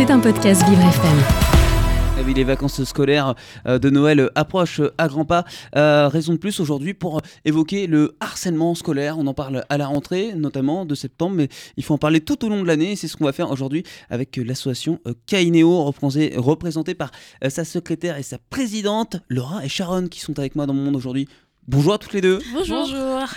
C'est un podcast Vivre FM. Eh les vacances scolaires euh, de Noël approchent à grands pas. Euh, raison de plus aujourd'hui pour évoquer le harcèlement scolaire. On en parle à la rentrée, notamment de septembre, mais il faut en parler tout au long de l'année. C'est ce qu'on va faire aujourd'hui avec l'association Kaineo, représentée par euh, sa secrétaire et sa présidente, Laura et Sharon, qui sont avec moi dans mon monde aujourd'hui. Bonjour à toutes les deux. Bonjour.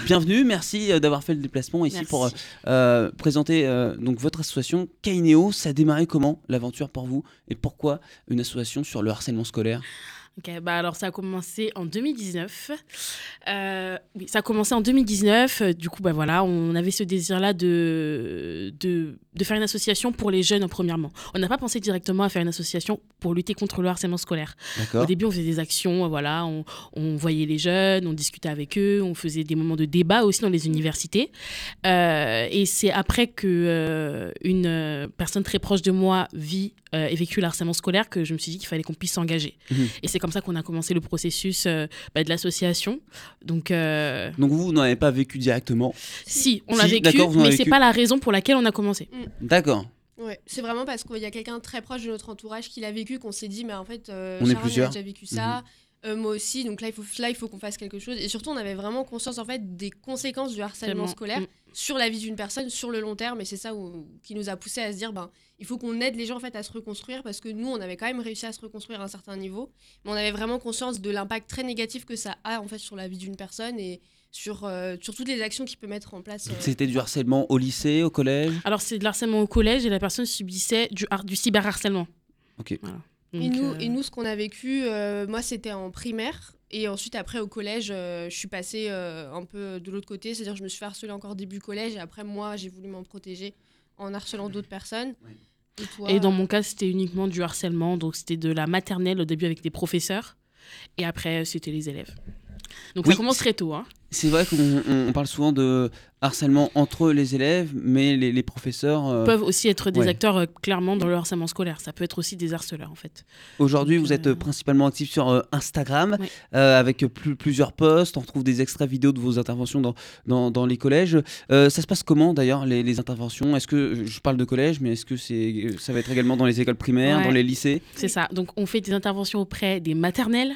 Bienvenue, merci euh, d'avoir fait le déplacement ici pour euh, euh, présenter donc votre association Kaineo. Ça a démarré comment l'aventure pour vous? Et pourquoi une association sur le harcèlement scolaire? Ok, bah alors ça a commencé en 2019. Euh, oui, ça a commencé en 2019. Euh, du coup, bah voilà, on avait ce désir-là de, de, de, faire une association pour les jeunes, premièrement. On n'a pas pensé directement à faire une association pour lutter contre le harcèlement scolaire. Au début, on faisait des actions, voilà, on, on, voyait les jeunes, on discutait avec eux, on faisait des moments de débat aussi dans les universités. Euh, et c'est après que une personne très proche de moi vit et vécu le harcèlement scolaire que je me suis dit qu'il fallait qu'on puisse s'engager. Mhm. Et c'est comme ça qu'on a commencé le processus euh, bah, de l'association. Donc, euh, Donc vous, vous n'en avez pas vécu directement Si, on l'a vécu, mais c'est pas la raison pour laquelle on a commencé. Mm. D'accord. Ouais, c'est vraiment parce qu'il y a quelqu'un très proche de notre entourage qui l'a vécu qu'on s'est dit, mais en fait, euh, on est plusieurs. a déjà vécu ça. Mhm. Euh, moi aussi. Donc là, il faut, là, il faut qu'on fasse quelque chose. Et surtout, on avait vraiment conscience en fait des conséquences du harcèlement scolaire mm. Sur la vie d'une personne sur le long terme. Et c'est ça qui nous a poussé à se dire, ben, il faut qu'on aide les gens en fait à se reconstruire parce que nous, on avait quand même réussi à se reconstruire à un certain niveau, mais on avait vraiment conscience de l'impact très négatif que ça a en fait sur la vie d'une personne et sur, euh, sur toutes les actions qu'il peut mettre en place. Euh. C'était du harcèlement au lycée, au collège? Alors, c'est de harcèlement au collège et la personne subissait du, du cyberharcèlement. Ok. et, nous, et nous, ce qu'on a vécu, moi, c'était en primaire. Et ensuite, après, au collège, euh, je suis passée euh, un peu de l'autre côté, c'est-à-dire je me suis fait harceler encore début collège, et après, moi, j'ai voulu m'en protéger en harcelant d'autres personnes. Et, dans mon cas, c'était uniquement du harcèlement, donc c'était de la maternelle au début avec des professeurs, et après, c'était les élèves. Donc ça commence très tôt. Hein. C'est vrai qu'on parle souvent de harcèlement entre les élèves, mais les, professeurs euh, peuvent aussi être des acteurs euh, clairement dans le harcèlement scolaire. Ça peut être aussi des harceleurs en fait. Aujourd'hui, vous êtes euh, principalement actif sur Instagram avec plusieurs posts. On retrouve des extraits vidéo de vos interventions dans, dans, les collèges. ça se passe comment d'ailleurs les, interventions? Est-ce que je parle de collège, mais est-ce que c'est ça va être également dans les écoles primaires, dans les lycées? C'est ça. Donc on fait des interventions auprès des maternelles,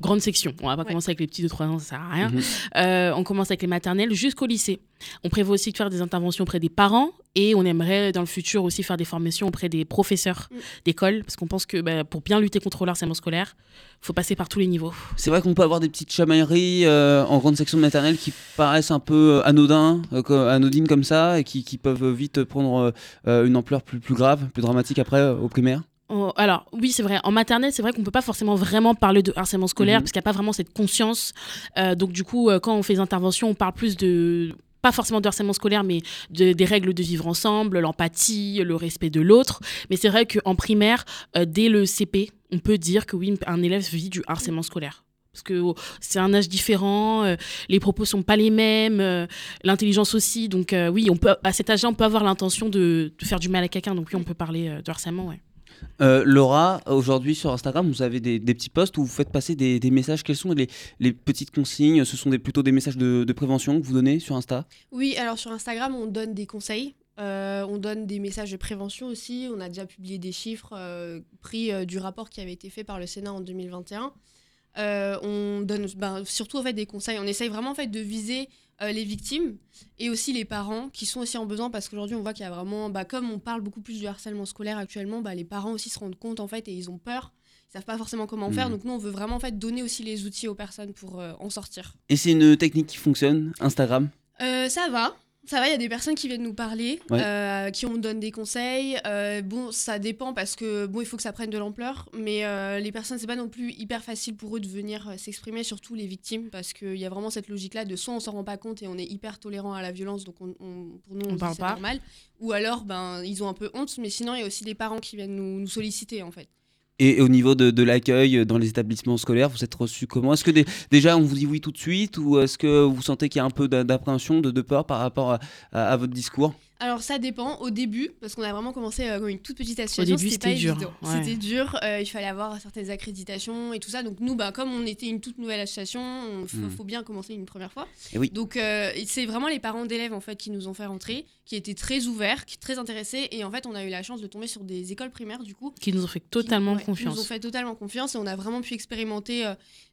grande section. On va pas commencer avec les petits de 3 ans, ça sert à rien. Mhm. Euh, on commence avec les maternelles jusqu'au lycée. On prévoit aussi de faire des interventions auprès des parents et on aimerait dans le futur aussi faire des formations auprès des professeurs mm. d'école parce qu'on pense que bah, pour bien lutter contre le harcèlement scolaire, il faut passer par tous les niveaux. C'est vrai qu'on peut avoir des petites chamailleries euh, en grande section de maternelle qui paraissent un peu anodins, euh, anodines comme ça et qui, qui peuvent vite prendre une ampleur plus, plus grave, plus dramatique après au primaire. Oh, alors oui, c'est vrai. En maternelle, c'est vrai qu'on peut pas forcément vraiment parler de harcèlement scolaire mhm. parce qu'il n'y a pas vraiment cette conscience. Euh, donc du coup, euh, quand on fait des interventions, on parle plus de pas forcément de harcèlement scolaire, mais de, des règles de vivre ensemble, l'empathie, le respect de l'autre. Mais c'est vrai qu'en primaire, euh, dès le CP, on peut dire que oui, un élève vit du harcèlement scolaire parce que oh, c'est un âge différent, les propos sont pas les mêmes, l'intelligence aussi. Donc oui, on peut à cet âge-là, on peut avoir l'intention de, de, faire du mal à quelqu'un. Donc oui, on peut parler de harcèlement, ouais. Euh, Laura, aujourd'hui sur Instagram, vous avez des, petits posts où vous faites passer des, messages. Quelles sont les, petites consignes? Ce sont plutôt des messages de, prévention que vous donnez sur Insta? Oui, alors sur Instagram, on donne des conseils. Euh, on donne des messages de prévention aussi. On a déjà publié des chiffres euh, pris du rapport qui avait été fait par le Sénat en 2021. On donne ben, surtout en fait, des conseils. On essaye vraiment en fait, de viser euh, les victimes et aussi les parents qui sont aussi en besoin parce qu'aujourd'hui on voit qu'il y a vraiment, bah, comme on parle beaucoup plus du harcèlement scolaire actuellement, bah, les parents aussi se rendent compte en fait et ils ont peur. Ils savent pas forcément comment faire, mmh. donc nous on veut vraiment en fait donner aussi les outils aux personnes pour euh, en sortir. Et c'est une technique qui fonctionne, Instagram? Euh, Ça va, ça va, il y a des personnes qui viennent nous parler, euh, qui on donne des conseils. Euh, bon, ça dépend parce que bon, il faut que ça prenne de l'ampleur, mais euh, les personnes, c'est pas non plus hyper facile pour eux de venir s'exprimer, surtout les victimes, parce qu'il y a vraiment cette logique-là de soit on s'en rend pas compte et on est hyper tolérant à la violence, donc on, pour nous on, parle pas normal, ou alors ben ils ont un peu honte, mais sinon il y a aussi des parents qui viennent nous, nous solliciter en fait. Et au niveau de, l'accueil dans les établissements scolaires, vous êtes reçu comment? Est-ce que déjà on vous dit oui tout de suite ou est-ce que vous sentez qu'il y a un peu d'appréhension, de, peur par rapport à, votre discours? Alors ça dépend au début parce qu'on a vraiment commencé euh, comme une toute petite association. C'était dur, évident. ouais. C'était dur. euh, il fallait avoir certaines accréditations et tout ça. Donc nous, bah, comme on était une toute nouvelle association, il faut, Mm. faut bien commencer une première fois. Et oui. Donc euh, c'est vraiment les parents d'élèves en fait qui nous ont fait rentrer, qui étaient très ouverts, qui très intéressés et en fait on a eu la chance de tomber sur des écoles primaires du coup Qui nous ont fait qui- totalement ouais, qui nous ont confiance. fait totalement confiance et on a vraiment pu expérimenter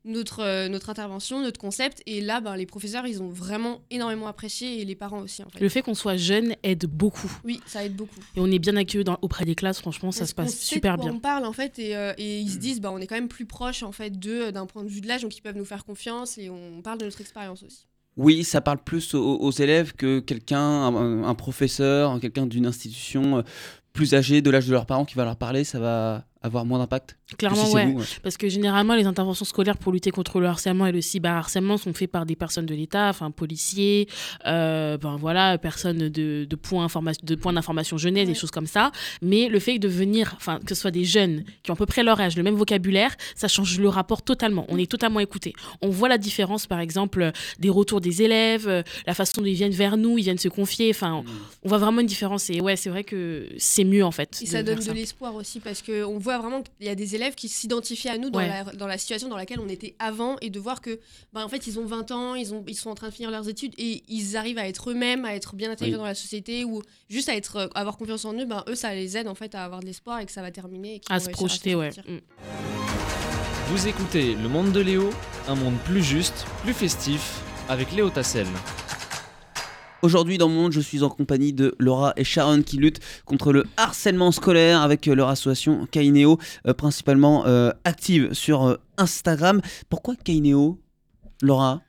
notre, notre intervention, notre concept. Et là, ben, les professeurs, ils ont vraiment énormément apprécié et les parents aussi, en fait. Le fait qu'on soit jeune aide beaucoup. Oui, ça aide beaucoup. Et on est bien accueillis dans- auprès des classes, franchement, ça se passe sait super de quoi bien. On parle en fait et, euh, et ils se disent bah on est quand même plus proche en fait d'eux d'un point de vue de l'âge donc ils peuvent nous faire confiance et on parle de notre expérience aussi. Oui, ça parle plus aux, aux élèves que quelqu'un, un, un professeur, quelqu'un d'une institution euh, plus âgée, de l'âge de leurs parents qui va leur parler, ça va avoir moins d'impact. Clairement, si ouais. vous, ouais. Parce que généralement, les interventions scolaires pour lutter contre le harcèlement et le cyberharcèlement sont faites par des personnes de l'État, enfin policiers, euh, ben voilà, personnes de, de points informa- de points d'information jeunesse, des choses comme ça. Mais le fait de venir, enfin que ce soit des jeunes qui ont à peu près leur âge, le même vocabulaire, ça change le rapport totalement. On est totalement écouté. On voit la différence, par exemple, des retours des élèves, euh, la façon dont ils viennent vers nous, ils viennent se confier. Enfin, on voit vraiment une différence. Et ouais, c'est vrai que c'est mieux en fait. Et ça donne de l'espoir aussi parce que on voit vraiment qu'il y a des élèves qui s'identifient à nous dans, Ouais. la, dans la situation dans laquelle on était avant et de voir que bah, en fait ils ont 20 ans, ils, ont, ils sont en train de finir leurs études et ils arrivent à être eux-mêmes, à être bien intégrés Oui. dans la société ou juste à être, euh, avoir confiance en eux, ben, eux ça les aide en fait à avoir de l'espoir et que ça va terminer. Et à se projeter, ouais. Mm. Vous écoutez Le Monde de Léo, un monde plus juste, plus festif, avec Léo Tassel. Aujourd'hui dans monde, je suis en compagnie de Laura et Sharon qui luttent contre le harcèlement scolaire avec euh, leur association Kaineo, euh, principalement euh, active sur Instagram. Pourquoi Kaineo Laura?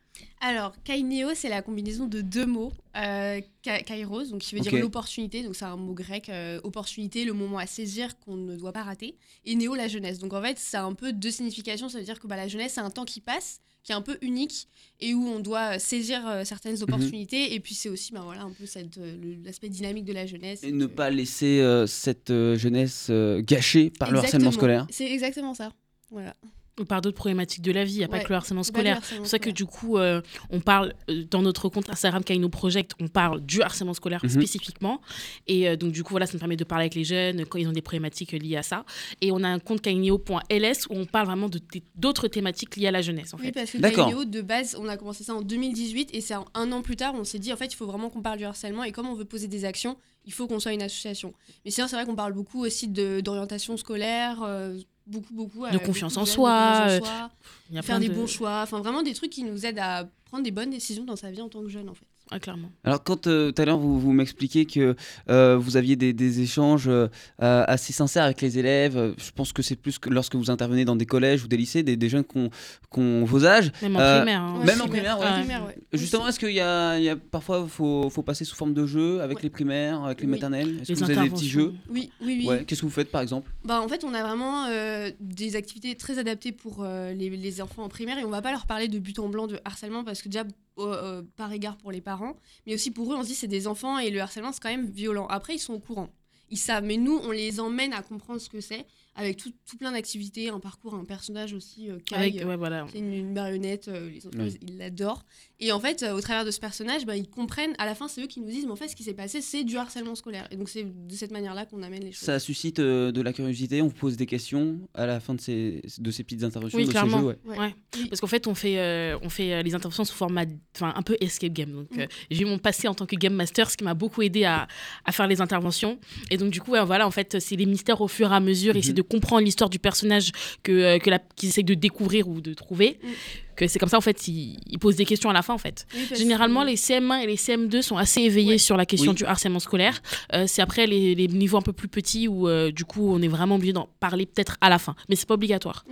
Alors, Kaineo, c'est la combinaison de deux mots. Euh, ka- kairos, donc qui veut dire l'opportunité, donc c'est un mot grec, euh, opportunité, le moment à saisir qu'on ne doit pas rater, et néo, la jeunesse. Donc en fait, ça a un peu deux significations, ça veut dire que bah, la jeunesse, c'est un temps qui passe, qui est un peu unique, et où on doit saisir euh, certaines opportunités, et puis c'est aussi bah, voilà, un peu euh, l'aspect dynamique de la jeunesse. Et ne que- pas laisser euh, cette euh, jeunesse euh, gâchée par le harcèlement Exactement. scolaire. C'est exactement ça. Voilà. Ou par d'autres problématiques de la vie, il n'y a pas que le harcèlement scolaire. C'est pour ça que du coup, euh, on parle euh, dans notre compte Instagram Kaino Project, on parle du harcèlement scolaire Mhm. spécifiquement. Et euh, donc, du coup, voilà, ça nous permet de parler avec les jeunes quand ils ont des problématiques liées à ça. Et on a un compte kaineo.ls où on parle vraiment d'autres thématiques liées à la jeunesse, en Oui, fait. parce que D'accord. Kaineo, de base, on a commencé ça en 2018 et c'est un, un an plus tard, on s'est dit en fait, il faut vraiment qu'on parle du harcèlement et comme on veut poser des actions, il faut qu'on soit une association. Mais sinon, c'est vrai qu'on parle beaucoup aussi d'orientation scolaire, euh, beaucoup, beaucoup. avec confiance en de soi, de euh, confiance en soi, y a faire des de- bons choix, enfin vraiment des trucs qui nous aident à prendre des bonnes décisions dans sa vie en tant que jeune en fait. Ah, clairement. Alors quand euh, tout à l'heure vous, vous m'expliquez que euh, vous aviez des, des échanges euh, assez sincères avec les élèves, je pense que c'est plus que lorsque vous intervenez dans des collèges ou des lycées, des, des jeunes qui ont, qui ont vos âges. Même en Euh, primaire. hein. Même en primaire, ouais. Ouais. Primaire, ouais. Justement, est-ce qu'il y a, il y a parfois faut, faut passer sous forme de jeu avec Ouais. les primaires, avec les Oui. maternelles? Est-ce que vous avez des petits jeux? Oui, oui, oui. Ouais. Qu'est-ce que vous faites par exemple? Bah, en fait, on a vraiment euh, des activités très adaptées pour euh, les, les enfants en primaire et on va pas leur parler de but en blanc de harcèlement parce que déjà, euh, par égard pour les parents, mais aussi pour eux, on se dit c'est des enfants et le harcèlement c'est quand même violent. Après, ils sont au courant. Ils savent, mais nous, on les emmène à comprendre ce que c'est avec tout, tout plein d'activités, un parcours, un personnage aussi, euh, Kai, Avec, euh, ouais, voilà. c'est une, une marionnette, euh, les enfants, Oui. ils l'adorent. Et en fait, euh, au travers de ce personnage, bah, ils comprennent, à la fin, c'est eux qui nous disent, mais en fait, ce qui s'est passé, c'est du harcèlement scolaire. Et donc, c'est de cette manière-là qu'on amène les choses. Ça suscite euh, de la curiosité, on vous pose des questions à la fin de ces, de ces petites interventions, Oui, de clairement. ces jeux. ouais. Ouais. Ouais. Oui. Parce qu'en fait, on fait, euh, on fait euh, les interventions sous format enfin, un peu escape game. Donc, Mm. j'ai eu mon passé en tant que game master, ce qui m'a beaucoup aidé à, à faire les interventions. Et donc, du coup, voilà, en fait, c'est les mystères au fur et à mesure, Mhm. essayer de comprendre l'histoire du personnage que, euh, que qu'ils essayent de découvrir ou de trouver. Mm. Que c'est comme ça, en fait, ils, ils posent des questions à la fin, en fait. Oui, Généralement, que- les CM1 et les CM2 sont assez éveillés Ouais. sur la question Oui. du harcèlement scolaire. Euh, c'est après les, les niveaux un peu plus petits où, euh, du coup, on est vraiment obligé d'en parler peut-être à la fin. Mais c'est pas obligatoire.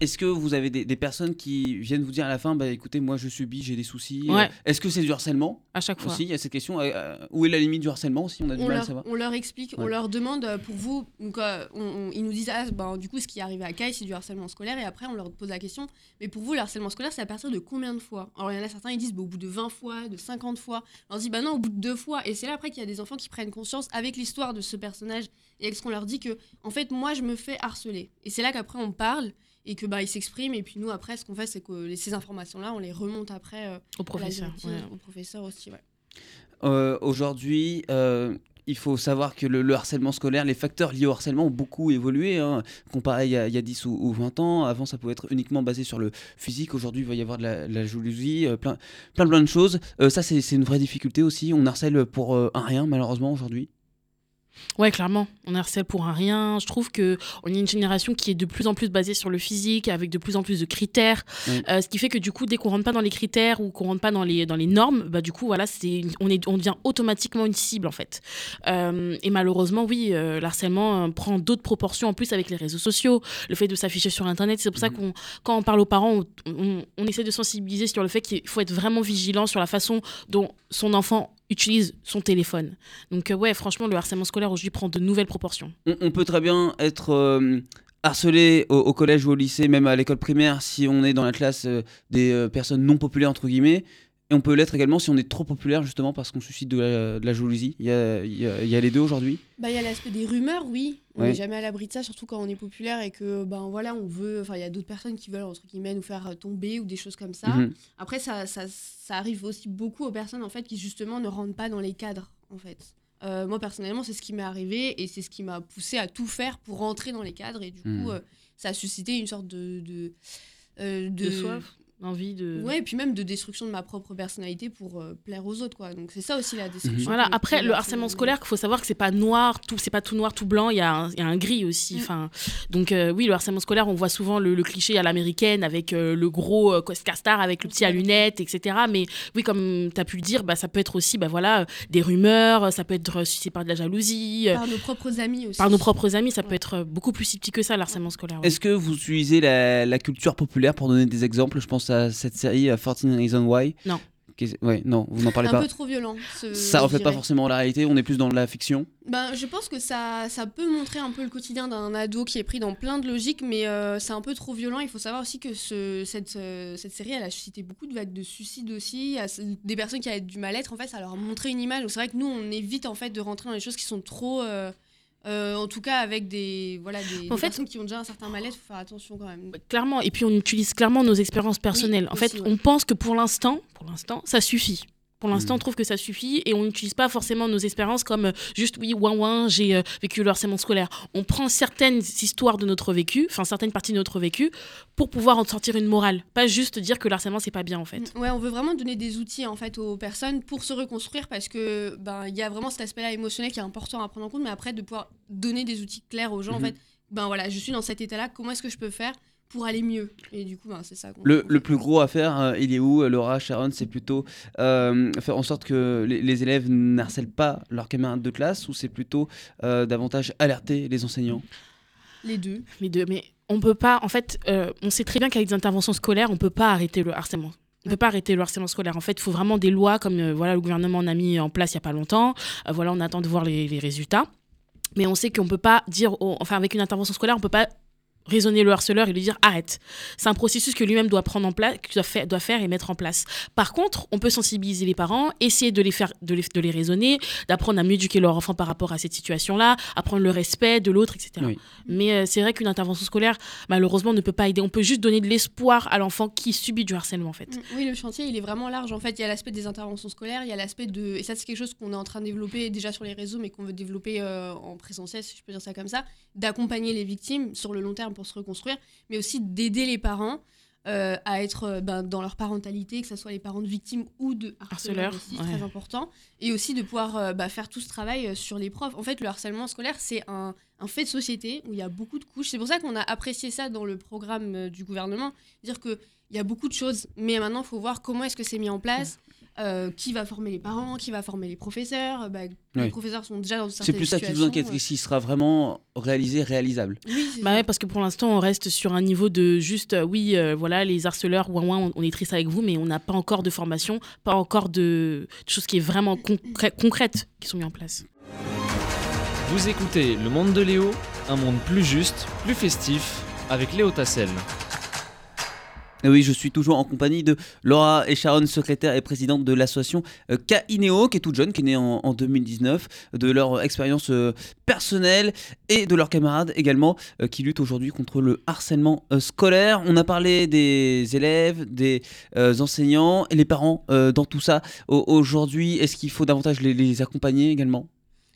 Est-ce que vous avez des, des personnes qui viennent vous dire à la fin, bah écoutez, moi je subis, j'ai des soucis. Ouais. Euh, Est-ce que c'est du harcèlement À chaque fois. aussi Il y a cette question. euh, où est la limite du harcèlement aussi On a du on mal à leur, savoir. on leur explique, on leur demande pour vous, donc, euh, on- on- ils nous disent ah, ben, du coup ce qui est arrivé à Kai c'est du harcèlement scolaire et après on leur pose la question mais pour vous le harcèlement scolaire c'est à partir de combien de fois? Alors il y en a certains ils disent bah, au bout de 20 fois, de 50 fois, on leur dit bah non au bout de deux fois et c'est là après qu'il y a des enfants qui prennent conscience avec l'histoire de ce personnage et avec ce qu'on leur dit que en fait moi je me fais harceler et c'est là qu'après on parle et que bah ils s'expriment et puis nous après ce qu'on fait c'est que ces informations là on les remonte après euh, Au professeur. directive, ouais. au professeur aussi ouais. Euh, Aujourd'hui, euh, il faut savoir que le, harcèlement scolaire, les facteurs liés au harcèlement ont beaucoup évolué, hein, comparé il y, a, y, a, 10 ou, 20 ans. Avant, ça pouvait être uniquement basé sur le physique. Aujourd'hui, il va y avoir de la, jalousie, euh, plein, plein, plein de choses. Euh, ça, c'est une vraie difficulté aussi. On harcèle pour un rien, malheureusement, aujourd'hui. Ouais, clairement. On harcèle pour un rien. Je trouve que on est une génération qui est de plus en plus basée sur le physique, avec de plus en plus de critères. Euh, ce qui fait que du coup, dès qu'on rentre pas dans les critères ou qu'on rentre pas dans les, dans les normes, bah, du coup, voilà, c'est, on, est, on devient automatiquement une cible, en fait. Euh, et malheureusement, oui, euh, l'harcèlement prend d'autres proportions en plus avec les réseaux sociaux, le fait de s'afficher sur Internet. C'est pour ça mmh. qu'on, quand on parle aux parents, on, on essaie de sensibiliser sur le fait qu'il faut être vraiment vigilant sur la façon dont son enfant utilise son téléphone. Donc euh, ouais, franchement, le harcèlement scolaire aujourd'hui prend de nouvelles proportions. On, peut très bien être euh, harcelé au, collège ou au lycée, même à l'école primaire, si on est dans la classe euh, des personnes non populaires, entre guillemets. Et on peut l'être également si on est trop populaire, justement, parce qu'on suscite de la, jalousie. Il y, a, il, y a, les deux aujourd'hui. Bah, il y a l'aspect des rumeurs, oui. On n'est jamais à l'abri de ça, surtout quand on est populaire et que, ben voilà, on veut. Enfin, il y a d'autres personnes qui veulent, entre guillemets, nous faire tomber ou des choses comme ça. Mhm. Après, ça, ça, ça, arrive aussi beaucoup aux personnes, en fait, qui, justement, ne rentrent pas dans les cadres, en fait. Euh, moi, personnellement, c'est ce qui m'est arrivé et c'est ce qui m'a poussé à tout faire pour rentrer dans les cadres. Et du coup, mhm. euh, ça a suscité une sorte de. de, euh, de, de soif envie de ouais et puis même de destruction de ma propre personnalité pour euh, plaire aux autres quoi. Donc c'est ça aussi la destruction voilà après le harcèlement scolaire il faut savoir que c'est pas noir tout c'est pas tout noir tout blanc il y, a un, y a un gris aussi mm. enfin. Donc euh, oui le harcèlement scolaire on voit souvent le, cliché à l'américaine avec euh, le gros euh, star avec le petit à lunettes etc mais oui comme tu as pu le dire bah ça peut être aussi bah voilà des rumeurs ça peut être suscité par de la jalousie par nos propres amis aussi. par nos propres amis ça peut être beaucoup plus subtil que ça le harcèlement scolaire est-ce que vous utilisez la, la culture populaire pour donner des exemples? Je pense cette série 14 Reasons Why. Non. Ouais, non, vous n'en parlez pas. Un peu trop violent. ça reflète pas forcément la réalité, on est plus dans la fiction. Ben, je pense que ça, ça peut montrer un peu le quotidien d'un ado qui est pris dans plein de logiques, mais euh, c'est un peu trop violent. Il faut savoir aussi que ce, cette, euh, cette série, elle a suscité beaucoup de vagues de suicides aussi. des personnes qui avaient du mal-être, en fait, ça leur a montré une image. C'est vrai que nous, on évite en fait de rentrer dans les choses qui sont trop. Euh, euh, en tout cas, avec des, voilà, des, personnes qui ont déjà un certain mal-être, il faut faire attention quand même. Clairement, et puis on utilise clairement nos expériences personnelles. en fait, on pense que pour l'instant, pour l'instant, ça suffit. Pour l'instant, on hmm. trouve que ça suffit et on n'utilise pas forcément nos expériences comme euh, juste oui, ouin ouin, j'ai euh, vécu le harcèlement scolaire. On prend certaines histoires de notre vécu, enfin certaines parties de notre vécu, pour pouvoir en sortir une morale. Pas juste dire que le harcèlement c'est pas bien en fait. Ouais, on veut vraiment donner des outils en fait aux personnes pour se reconstruire parce que ben il y a vraiment cet aspect-là émotionnel qui est important à prendre en compte, mais après de pouvoir donner des outils clairs aux gens en mhm. fait. Ben voilà, je suis dans cet état-là, comment est-ce que je peux faire pour aller mieux. Et du coup, ben, c'est ça. Le, le, plus gros à faire, euh, il est où, euh, Laura, Sharon C'est plutôt euh, faire en sorte que les, élèves n'harcèlent pas leurs camarades de classe ou c'est plutôt davantage alerter les enseignants? Les deux. Les deux. Mais on peut pas, en fait, on sait très bien qu'avec des interventions scolaires, on peut pas arrêter le harcèlement. On ne peut pas arrêter le harcèlement scolaire. En fait, il faut vraiment des lois comme voilà, le gouvernement en a mis en place il n'y a pas longtemps. voilà, on attend de voir les, les résultats. Mais on sait qu'on ne peut pas dire, enfin, avec une intervention scolaire, on ne peut pas raisonner le harceleur et lui dire arrête. C'est un processus que lui-même doit prendre en place, doit faire, doit faire et mettre en place. Par contre, on peut sensibiliser les parents, essayer de les faire, de les, de les raisonner, d'apprendre à mieux éduquer leur enfant par rapport à cette situation-là, apprendre le respect de l'autre, etc. Mais euh, c'est vrai qu'une intervention scolaire, malheureusement, ne peut pas aider. On peut juste donner de l'espoir à l'enfant qui subit du harcèlement, en fait. Mm, oui, le chantier, il est vraiment large. En fait, il y a l'aspect des interventions scolaires, il y a l'aspect de, et ça, c'est quelque chose qu'on est en train de développer déjà sur les réseaux, mais qu'on veut développer euh, en présentiel, si je peux dire ça comme ça, d'accompagner les victimes sur le long terme pour se reconstruire, mais aussi d'aider les parents euh, à être euh, ben, dans leur parentalité, que ce soit les parents de victimes ou de harceleurs, c'est très important, et aussi de pouvoir euh, bah, faire tout ce travail sur les profs. En fait, le harcèlement scolaire, c'est un, un, fait de société où il y a beaucoup de couches. C'est pour ça qu'on a apprécié ça dans le programme du gouvernement, dire qu'il y a beaucoup de choses, mais maintenant, il faut voir comment est-ce que c'est mis en place. Euh, qui va former les parents, qui va former les professeurs. Bah, les professeurs sont déjà dans certaines C'est plus ça qui vous inquiète, euh... s'il sera vraiment réalisé, réalisable. Oui, bah ouais, parce que pour l'instant, on reste sur un niveau de juste, euh, oui, euh, voilà, les harceleurs, ouin, ouin, on est triste avec vous, mais on n'a pas encore de formation, pas encore de, de choses qui est vraiment concrètes qui sont mises en place. Vous écoutez Le Monde de Léo, un monde plus juste, plus festif, avec Léo Tassel. Oui, je suis toujours en compagnie de Laura et Sharon, secrétaire et présidente de l'association euh, qui est toute jeune, qui est née en, 2019, de leur expérience euh, personnelle et de leurs camarades également, euh, qui luttent aujourd'hui contre le harcèlement scolaire. On a parlé des élèves, des enseignants et les parents dans tout ça. Aujourd'hui, est-ce qu'il faut davantage les accompagner également?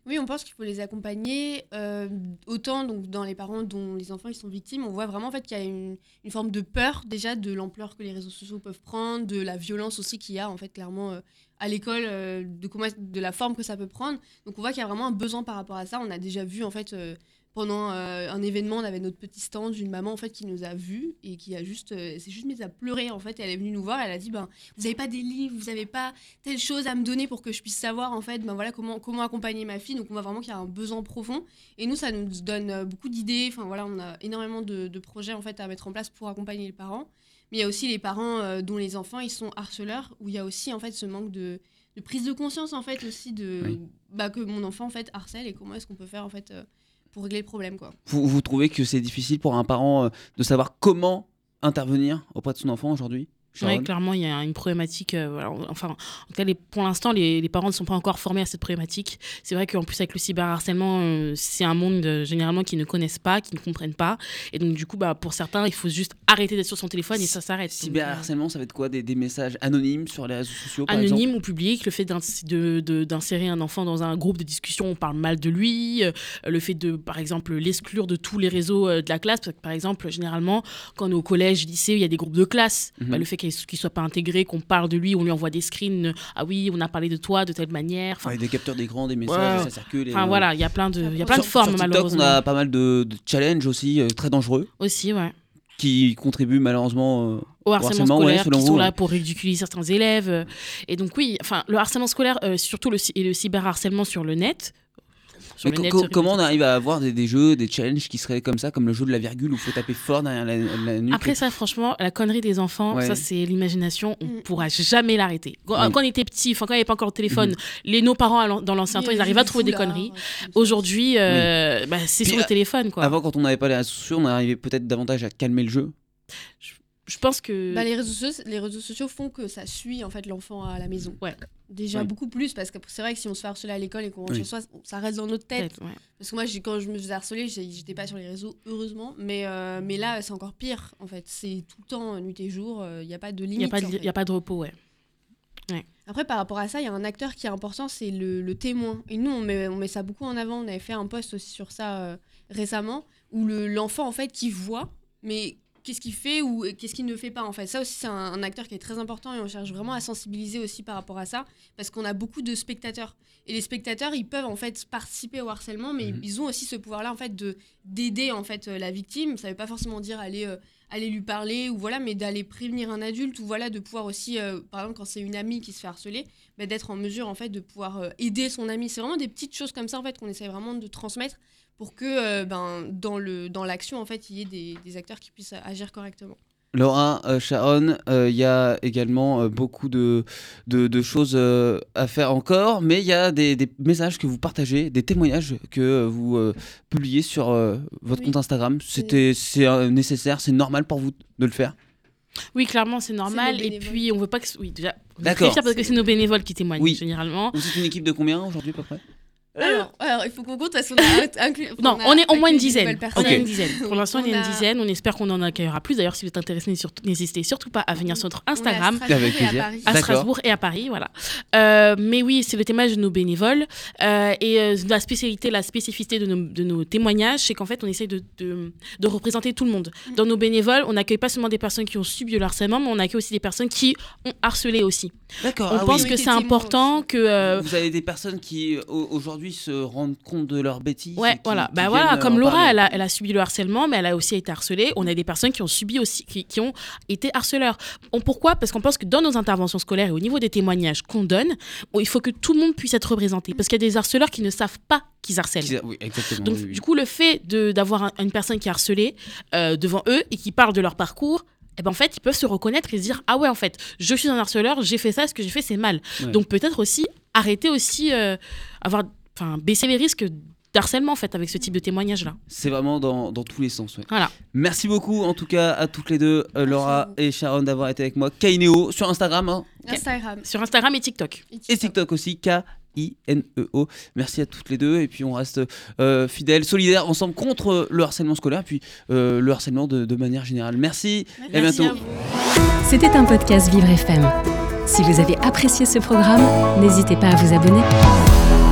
Oui, on pense qu'il faut les accompagner. euh, autant donc dans les parents dont les enfants ils sont victimes, on voit vraiment en fait qu'il y a une, forme de peur déjà de l'ampleur que les réseaux sociaux peuvent prendre, de la violence aussi qu'il y a en fait clairement euh, à l'école, euh, de comment de la forme que ça peut prendre. Donc on voit qu'il y a vraiment un besoin par rapport à ça. On a déjà vu en fait pendant euh, un événement, on avait notre petit stand d'une maman en fait qui nous a vus et qui a juste, euh, s'est juste mise à pleurer en fait. Elle est venue nous voir, elle a dit ben vous avez pas des livres, vous avez pas telle chose à me donner pour que je puisse savoir en fait ben voilà comment comment accompagner ma fille. Donc on voit vraiment qu'il y a un besoin profond et nous ça nous donne euh, beaucoup d'idées. Enfin voilà, on a énormément de, de projets en fait à mettre en place pour accompagner les parents. Mais il y a aussi les parents euh, dont les enfants ils sont harceleurs où il y a aussi en fait ce manque de de prise de conscience en fait aussi de Oui. bah, que mon enfant en fait harcèle et comment est-ce qu'on peut faire en fait euh, pour régler le problème quoi. Vous, trouvez que c'est difficile pour un parent euh, de savoir comment intervenir auprès de son enfant aujourd'hui? Oui, clairement, il y a une problématique. euh, voilà, enfin, en tout cas, les- pour l'instant, les, les parents ne sont pas encore formés à cette problématique. C'est vrai qu'en plus, avec le cyberharcèlement, euh, c'est un monde euh, généralement qu'ils ne connaissent pas, qu'ils ne comprennent pas. Et donc, du coup, bah, pour certains, il faut juste arrêter d'être sur son téléphone et ça s'arrête. Cyberharcèlement, ça va être quoi des, des messages anonymes sur les réseaux sociaux par exemple? Ou public, le fait d'insérer un enfant dans un groupe de discussion, on parle mal de lui, le fait de, par exemple, l'exclure de tous les réseaux de la classe, parce que, par exemple, généralement, quand on est au collège, lycée, il y a des groupes de classe, Mhm. bah, le fait qu'il ne soit pas intégré, qu'on parle de lui, on lui envoie des screens, euh, ah oui, on a parlé de toi de telle manière, enfin, Ouais, des capteurs d'écran, des messages, Ouais. ça circule. et, enfin, euh, voilà, il y a plein de, il y a plein Sur, de formes, sur TikTok, malheureusement. on a pas mal de, de challenges aussi euh, très dangereux Aussi, ouais. qui contribuent malheureusement. euh, au harcèlement harcèlement, ouais, scolaire selon qui sont là ouais. pour ridiculiser certains élèves et donc oui enfin le harcèlement scolaire euh, surtout le, cy- et le cyberharcèlement sur le net sur mais le co- net, co- sur les comment on arrive à avoir des, des jeux, des challenges qui seraient comme ça, comme le jeu de la virgule où il faut taper fort derrière la, la nuque Après ça, franchement, la connerie des enfants, Ouais. ça c'est l'imagination, on Mm. pourra jamais l'arrêter. Quand, quand on était petit, enfin quand il n'y avait pas encore de téléphone, les nos parents dans l'ancien temps, ils arrivaient à trouver des conneries. ça. Aujourd'hui, euh, bah, c'est Puis, sur le euh, téléphone quoi. Avant, quand on n'avait pas les réseaux sociaux, on arrivait peut-être davantage à calmer le jeu. Je pense que Bah, les, réseaux sociaux, les réseaux sociaux font que ça suit en fait l'enfant à la maison. Ouais. Déjà beaucoup plus parce que c'est vrai que si on se fait harceler à l'école et qu'on rentre Oui. chez soi, ça reste dans notre tête. ouais. Parce que moi, j'ai- quand je me faisais harceler, j'étais pas sur les réseaux, heureusement. Mais, euh, mais là, c'est encore pire, en fait. C'est tout le temps, nuit et jour. Il n'y a pas de il limite. n'y a, pas de- en fait. y a pas de repos, ouais. Après, par rapport à ça, il y a un acteur qui est important, c'est le, le témoin. Et nous, on met, on met ça beaucoup en avant. On avait fait un post aussi sur ça euh, récemment, où le- l'enfant, en fait, qui voit, mais qu'est-ce qu'il fait ou qu'est-ce qu'il ne fait pas, en fait. Ça aussi, c'est un, un acteur qui est très important et on cherche vraiment à sensibiliser aussi par rapport à ça, parce qu'on a beaucoup de spectateurs. Et les spectateurs, ils peuvent, en fait, participer au harcèlement, mais Mhm. ils ont aussi ce pouvoir-là, en fait, de d'aider, en fait, euh, la victime. Ça veut pas forcément dire aller... euh, aller lui parler ou voilà mais d'aller prévenir un adulte ou voilà de pouvoir aussi euh, par exemple quand c'est une amie qui se fait harceler bah, d'être en mesure en fait de pouvoir euh, aider son ami c'est vraiment des petites choses comme ça en fait qu'on essaie vraiment de transmettre pour que euh, ben dans le dans l'action en fait il y ait des, des acteurs qui puissent agir correctement Laura, euh, Sharon, euh, il y a également euh, beaucoup de, de, de choses euh, à faire encore, mais il y a des, des messages que vous partagez, des témoignages que euh, vous euh, publiez sur euh, votre Oui. compte Instagram. C'était c'est euh, nécessaire, c'est normal pour vous de le faire? Oui, clairement, c'est normal. Et puis, on veut pas que. Oui, déjà, D'accord. parce que c'est nos bénévoles qui témoignent, Oui. généralement. Vous êtes une équipe de combien aujourd'hui à peu près? Alors, alors, il faut qu'on compte parce qu'on a inclus Non, on est au moins une dizaine. On une dizaine. Pour l'instant, on est une a- dizaine. On espère qu'on en accueillera plus. D'ailleurs, si vous êtes intéressé, n'hésitez surtout- pas à venir sur notre Instagram. On est à Avec Strasbourg et à Paris. à D'accord. Strasbourg et à Paris, voilà. Euh, mais oui, c'est le témoignage de nos bénévoles. Euh, et euh, la spécialité, la spécificité de nos, de nos témoignages, c'est qu'en fait, on essaie de, de, de représenter tout le monde. Dans nos bénévoles, on n'accueille pas seulement des personnes qui ont subi le harcèlement, mais on accueille aussi des personnes qui ont harcelé aussi. D'accord. on ah pense oui. que c'est important que... euh, Vous avez des personnes qui au- aujourd'hui se rendent compte de leurs bêtises. Ouais, qui- voilà. qui Bah voilà, euh, comme en Laura, elle a, elle a subi le harcèlement, mais elle a aussi été harcelée. On a des personnes qui ont subi aussi, qui, qui ont été harceleurs. On, pourquoi? Parce qu'on pense que dans nos interventions scolaires et au niveau des témoignages qu'on donne, on- il faut que tout le monde puisse être représenté. Parce qu'il y a des harceleurs qui ne savent pas qu'ils harcèlent. Oui, exactement. Donc, oui, oui. du coup, le fait d'avoir un- une personne qui est harcelée euh, devant eux et qui parle de leur parcours, eh ben, en fait, ils peuvent se reconnaître et se dire Ah ouais, en fait, je suis un harceleur, j'ai fait ça, ce que j'ai fait, c'est mal. Ouais. Donc, peut-être aussi arrêter aussi, euh, avoir, enfin, baisser les risques d'harcèlement, en fait, avec ce type de témoignage-là. C'est vraiment dans, dans tous les sens. ouais. Voilà. Merci beaucoup en tout cas à toutes les deux, euh, Laura et Sharon, d'avoir été avec moi. Kainéo sur Instagram hein, Instagram Sur Instagram et TikTok. et TikTok aussi. K-I-N-E-O. Merci à toutes les deux. Et puis on reste euh, fidèles, solidaires ensemble contre le harcèlement scolaire, puis euh, le harcèlement de, de manière générale. Merci. Et à Merci bientôt. à vous. C'était un podcast Vivre FM. Si vous avez apprécié ce programme, n'hésitez pas à vous abonner.